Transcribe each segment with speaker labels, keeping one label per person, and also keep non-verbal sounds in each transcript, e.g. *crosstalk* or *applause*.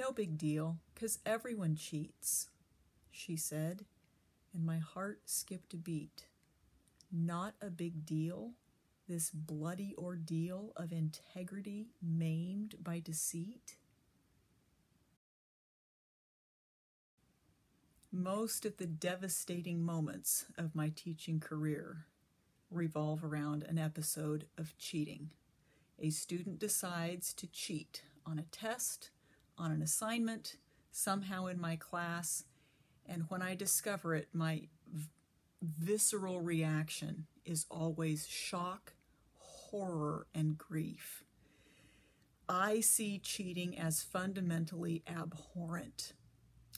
Speaker 1: No big deal, 'cause everyone cheats, she said, and my heart skipped a beat. Not a big deal, this bloody ordeal of integrity maimed by deceit? Most of the devastating moments of my teaching career revolve around an episode of cheating. A student decides to cheat on a test, on an assignment, somehow in my class, and when I discover it, my visceral reaction is always shock, horror, and grief. I see cheating as fundamentally abhorrent.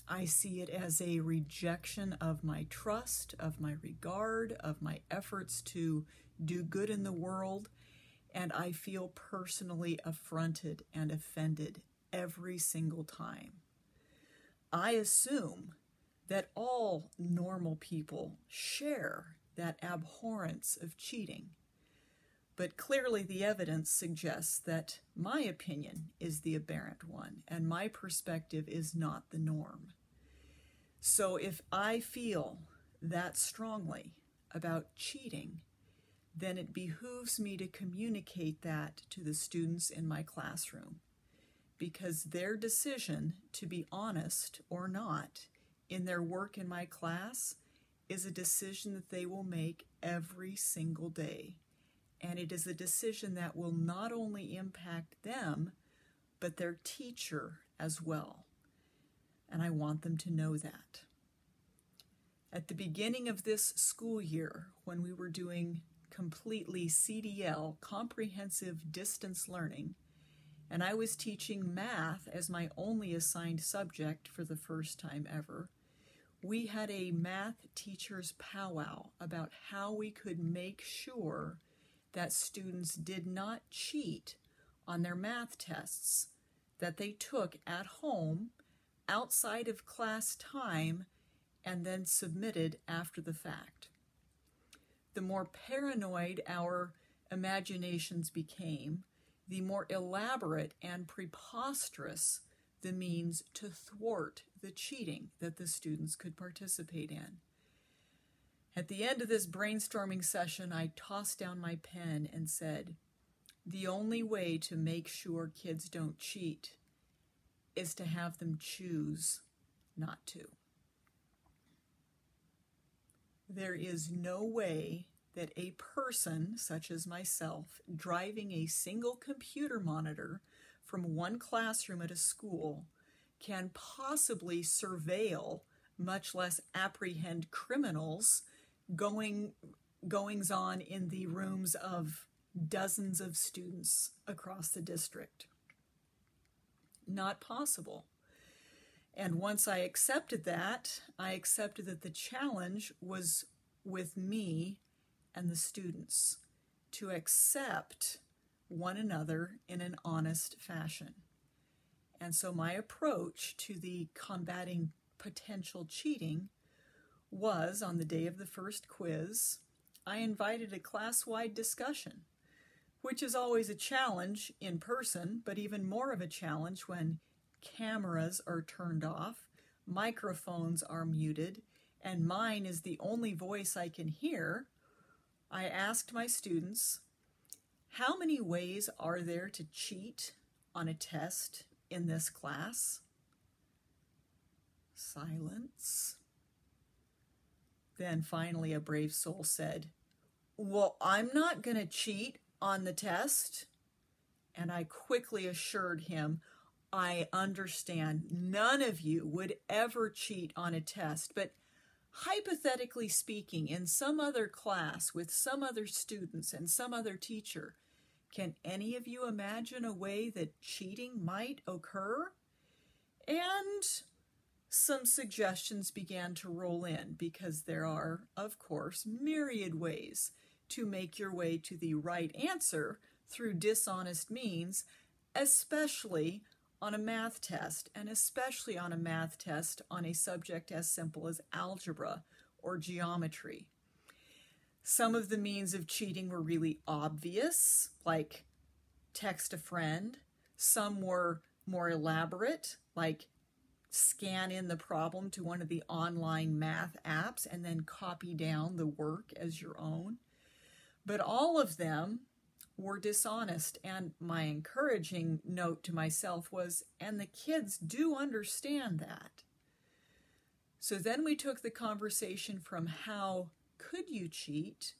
Speaker 1: I see it as a rejection of my trust, of my regard, of my efforts to do good in the world, and I feel personally affronted and offended every single time. I assume that all normal people share that abhorrence of cheating. But clearly, the evidence suggests that my opinion is the aberrant one, and my perspective is not the norm. So, if I feel that strongly about cheating, then it behooves me to communicate that to the students in my classroom because their decision to be honest or not in their work in my class is a decision that they will make every single day. And it is a decision that will not only impact them, but their teacher as well. And I want them to know that. At the beginning of this school year, when we were doing completely CDL, comprehensive distance learning, and I was teaching math as my only assigned subject for the first time ever. We had a math teacher's powwow about how we could make sure that students did not cheat on their math tests that they took at home outside of class time and then submitted after the fact. The more paranoid our imaginations became, the more elaborate and preposterous the means to thwart the cheating that the students could participate in. At the end of this brainstorming session, I tossed down my pen and said, The only way to make sure kids don't cheat is to have them choose not to. There is no way that a person, such as myself, driving a single computer monitor from one classroom at a school can possibly surveil, much less apprehend criminals going goings on in the rooms of dozens of students across the district. Not possible. And once I accepted that, I accepted that the challenge was with me and the students to accept one another in an honest fashion. And so my approach to the combating potential cheating was on the day of the first quiz, I invited a class wide discussion, which is always a challenge in person, but even more of a challenge when cameras are turned off, microphones are muted, and mine is the only voice I can hear I asked my students, how many ways are there to cheat on a test in this class? Silence. Then finally, a brave soul said, Well, I'm not going to cheat on the test. And I quickly assured him, I understand none of you would ever cheat on a test, but hypothetically speaking, in some other class with some other students and some other teacher, can any of you imagine a way that cheating might occur? And some suggestions began to roll in because there are, of course, myriad ways to make your way to the right answer through dishonest means, especially on a math test, and especially on a math test on a subject as simple as algebra or geometry. Some of the means of cheating were really obvious, like text a friend. Some were more elaborate, like scan in the problem to one of the online math apps and then copy down the work as your own. But all of them were dishonest. And my encouraging note to myself was, and the kids do understand that. So then we took the conversation from how could you cheat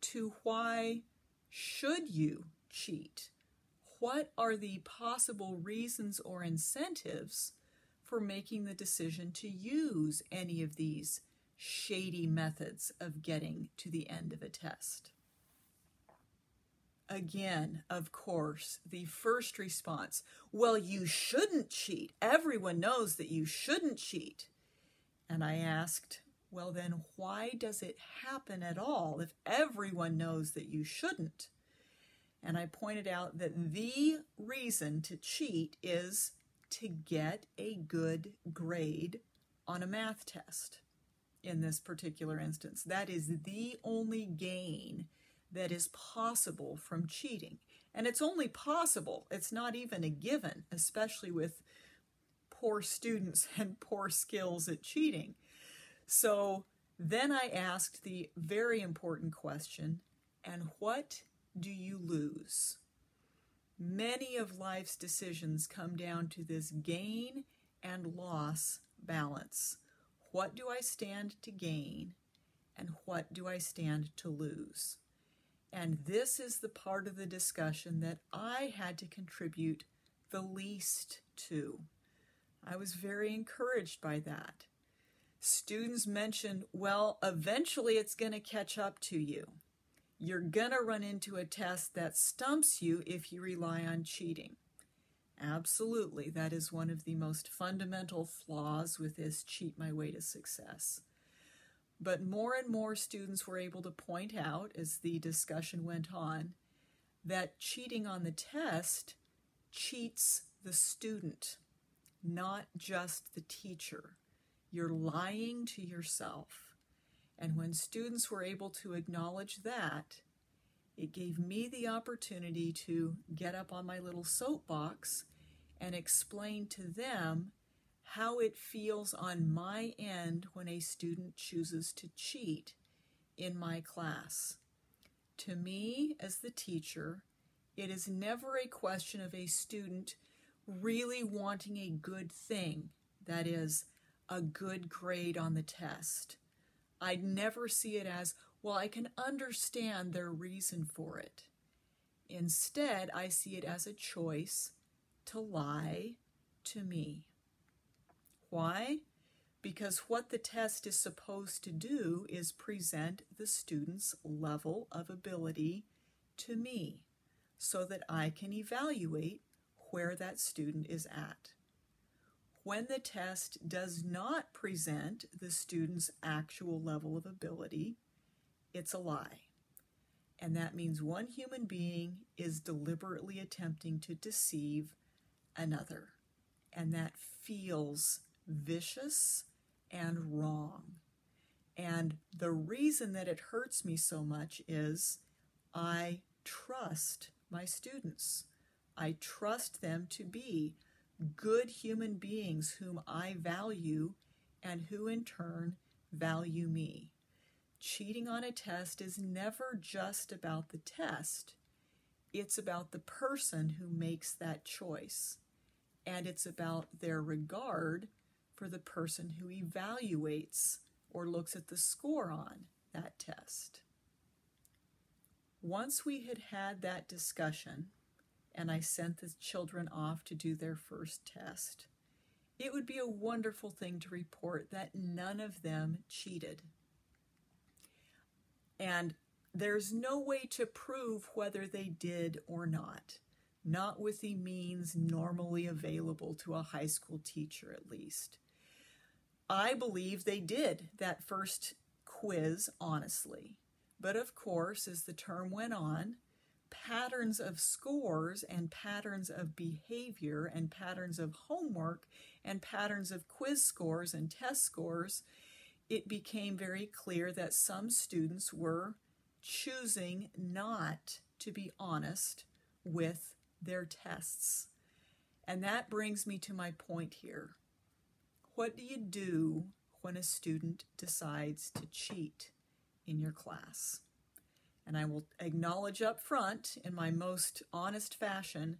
Speaker 1: to why should you cheat? What are the possible reasons or incentives for making the decision to use any of these shady methods of getting to the end of a test? Again, of course, the first response well, you shouldn't cheat. Everyone knows that you shouldn't cheat. And I asked, well, then why does it happen at all if everyone knows that you shouldn't? And I pointed out that the reason to cheat is to get a good grade on a math test in this particular instance. That is the only gain that is possible from cheating. And it's only possible, it's not even a given, especially with poor students *laughs* and poor skills at cheating. So then I asked the very important question and what do you lose? Many of life's decisions come down to this gain and loss balance. What do I stand to gain and what do I stand to lose? And this is the part of the discussion that I had to contribute the least to. I was very encouraged by that. Students mentioned, well, eventually it's going to catch up to you. You're going to run into a test that stumps you if you rely on cheating. Absolutely, that is one of the most fundamental flaws with this cheat my way to success. But more and more students were able to point out as the discussion went on that cheating on the test cheats the student, not just the teacher. You're lying to yourself. And when students were able to acknowledge that, it gave me the opportunity to get up on my little soapbox and explain to them how it feels on my end when a student chooses to cheat in my class. To me, as the teacher, it is never a question of a student really wanting a good thing, that is, a good grade on the test. I'd never see it as, well, I can understand their reason for it. Instead, I see it as a choice to lie to me. Why? Because what the test is supposed to do is present the student's level of ability to me so that I can evaluate where that student is at. When the test does not present the student's actual level of ability, it's a lie. And that means one human being is deliberately attempting to deceive another. And that feels vicious and wrong. And the reason that it hurts me so much is I trust my students. I trust them to be good human beings whom I value and who in turn value me. Cheating on a test is never just about the test, it's about the person who makes that choice. And it's about their regard for the person who evaluates or looks at the score on that test. Once we had had that discussion, and I sent the children off to do their first test, it would be a wonderful thing to report that none of them cheated. And there's no way to prove whether they did or not, not with the means normally available to a high school teacher, at least. I believe they did that first quiz honestly. But of course, as the term went on, patterns of scores and patterns of behavior and patterns of homework and patterns of quiz scores and test scores, it became very clear that some students were choosing not to be honest with their tests. And that brings me to my point here. What do you do when a student decides to cheat in your class? And I will acknowledge up front in my most honest fashion,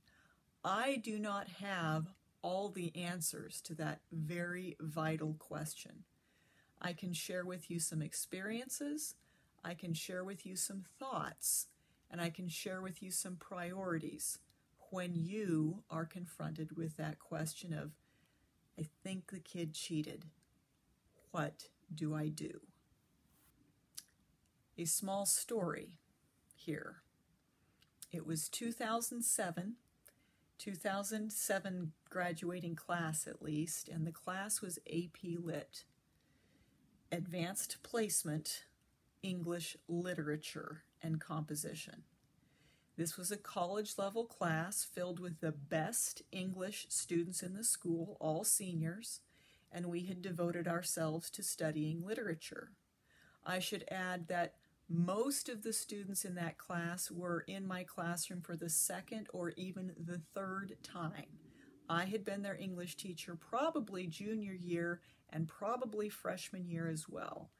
Speaker 1: I do not have all the answers to that very vital question. I can share with you some experiences, I can share with you some thoughts, and I can share with you some priorities when you are confronted with that question of, I think the kid cheated. What do I do? A small story here. It was 2007, 2007 graduating class at least, and the class was AP Lit, Advanced Placement English Literature and Composition. This was a college level class filled with the best English students in the school, all seniors, and we had devoted ourselves to studying literature. I should add that most of the students in that class were in my classroom for the second or even the third time. I had been their English teacher probably junior year and probably freshman year as well.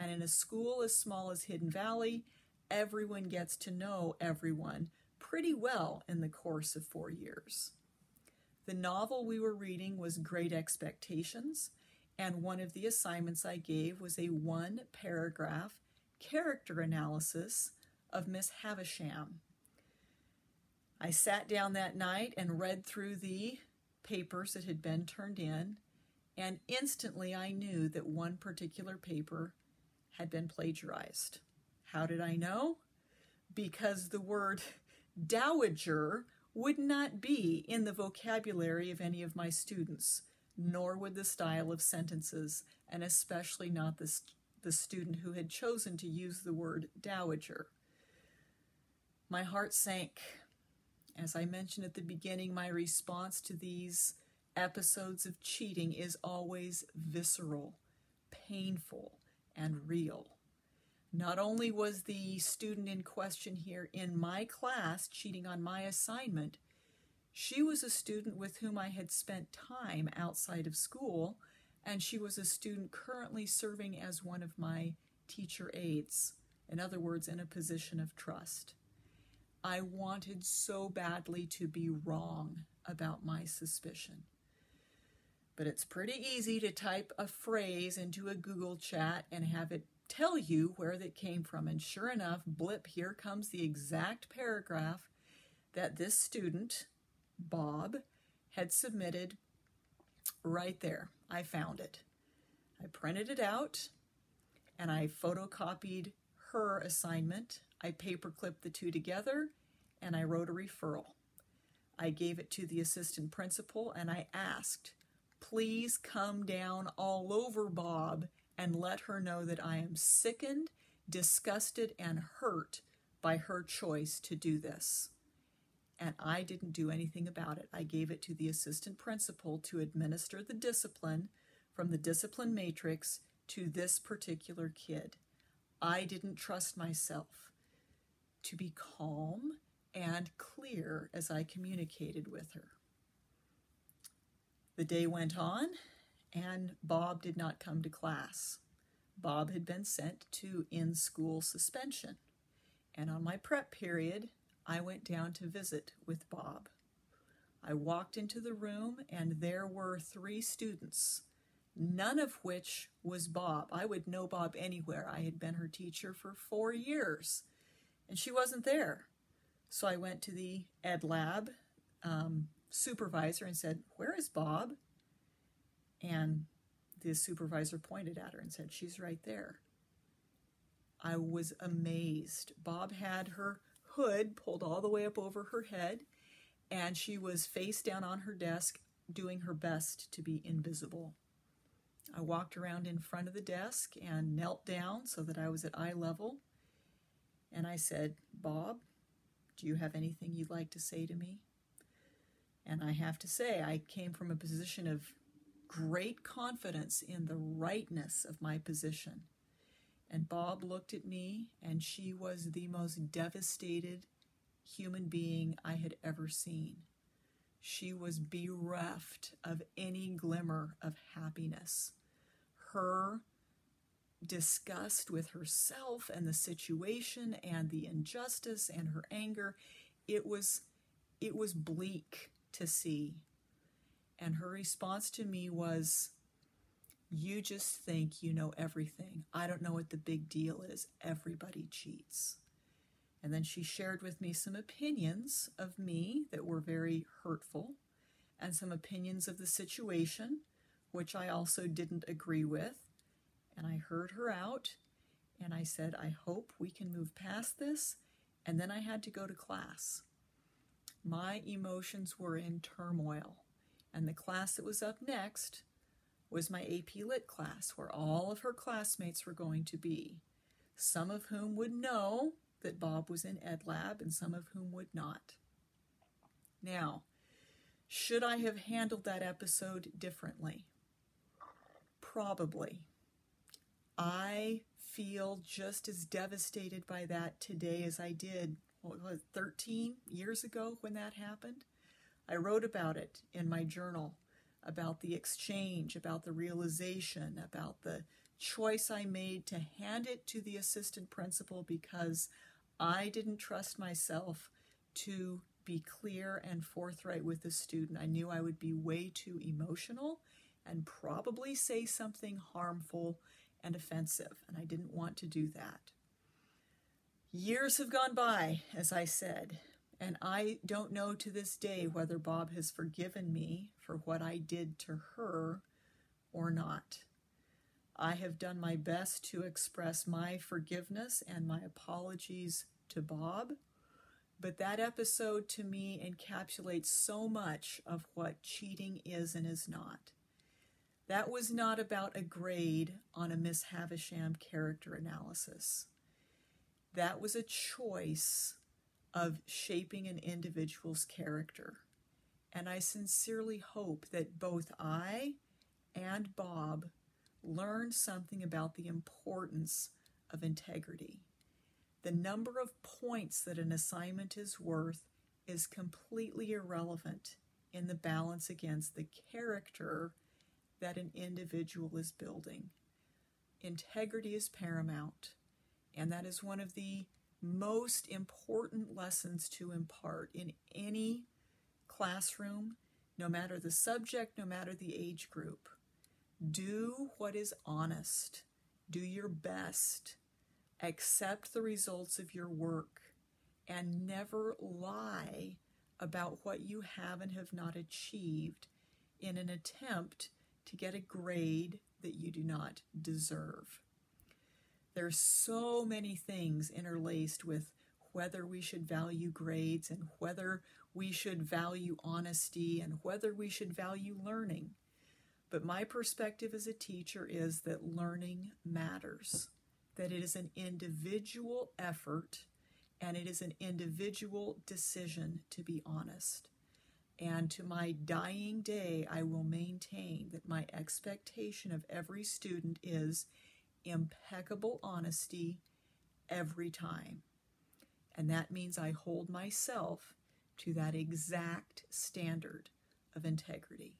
Speaker 1: And in a school as small as Hidden Valley, everyone gets to know everyone pretty well in the course of four years. The novel we were reading was Great Expectations, and one of the assignments I gave was a one paragraph character analysis of Miss Havisham. I sat down that night and read through the papers that had been turned in, and instantly I knew that one particular paper had been plagiarized. How did I know? Because the word dowager would not be in the vocabulary of any of my students, nor would the style of sentences, and especially not the, st- the student who had chosen to use the word dowager. My heart sank. As I mentioned at the beginning, my response to these episodes of cheating is always visceral, painful, and real. Not only was the student in question here in my class cheating on my assignment, she was a student with whom I had spent time outside of school, and she was a student currently serving as one of my teacher aides, in other words, in a position of trust. I wanted so badly to be wrong about my suspicion. But it's pretty easy to type a phrase into a Google chat and have it tell you where that came from. And sure enough, blip, here comes the exact paragraph that this student, Bob, had submitted right there. I found it. I printed it out and I photocopied her assignment. I paperclipped the two together and I wrote a referral. I gave it to the assistant principal and I asked, please come down all over Bob and let her know that I am sickened, disgusted, and hurt by her choice to do this. And I didn't do anything about it. I gave it to the assistant principal to administer the discipline from the discipline matrix to this particular kid. I didn't trust myself to be calm and clear as I communicated with her. The day went on, and Bob did not come to class. Bob had been sent to in school suspension, and on my prep period, I went down to visit with Bob. I walked into the room, and there were three students, none of which was Bob. I would know Bob anywhere. I had been her teacher for four years, and she wasn't there. So I went to the ed lab um, supervisor and said, Where is Bob? And the supervisor pointed at her and said, She's right there. I was amazed. Bob had her hood pulled all the way up over her head, and she was face down on her desk, doing her best to be invisible. I walked around in front of the desk and knelt down so that I was at eye level. And I said, Bob, do you have anything you'd like to say to me? And I have to say, I came from a position of great confidence in the rightness of my position. And Bob looked at me, and she was the most devastated human being I had ever seen. she was bereft of any glimmer of happiness. Her disgust with herself and the situation and the injustice and her anger, it was it was bleak to see. And her response to me was, You just think you know everything. I don't know what the big deal is. Everybody cheats. And then she shared with me some opinions of me that were very hurtful and some opinions of the situation, which I also didn't agree with. And I heard her out and I said, I hope we can move past this. And then I had to go to class. My emotions were in turmoil. And the class that was up next was my AP Lit class, where all of her classmates were going to be, some of whom would know that Bob was in Ed Lab and some of whom would not. Now, should I have handled that episode differently? Probably. I feel just as devastated by that today as I did, what was it, 13 years ago when that happened? I wrote about it in my journal about the exchange, about the realization, about the choice I made to hand it to the assistant principal because I didn't trust myself to be clear and forthright with the student. I knew I would be way too emotional and probably say something harmful and offensive, and I didn't want to do that. Years have gone by, as I said, and I don't know to this day whether Bob has forgiven me for what I did to her or not. I have done my best to express my forgiveness and my apologies to Bob, but that episode to me encapsulates so much of what cheating is and is not. That was not about a grade on a Miss Havisham character analysis. That was a choice of shaping an individual's character. And I sincerely hope that both I and Bob learned something about the importance of integrity. The number of points that an assignment is worth is completely irrelevant in the balance against the character that an individual is building. Integrity is paramount, and that is one of the most important lessons to impart in any classroom, no matter the subject, no matter the age group. Do what is honest, do your best, accept the results of your work, and never lie about what you have and have not achieved in an attempt to get a grade that you do not deserve. There's so many things interlaced with whether we should value grades and whether we should value honesty and whether we should value learning. But my perspective as a teacher is that learning matters, that it is an individual effort and it is an individual decision to be honest. And to my dying day, I will maintain that my expectation of every student is impeccable honesty every time. And that means I hold myself to that exact standard of integrity.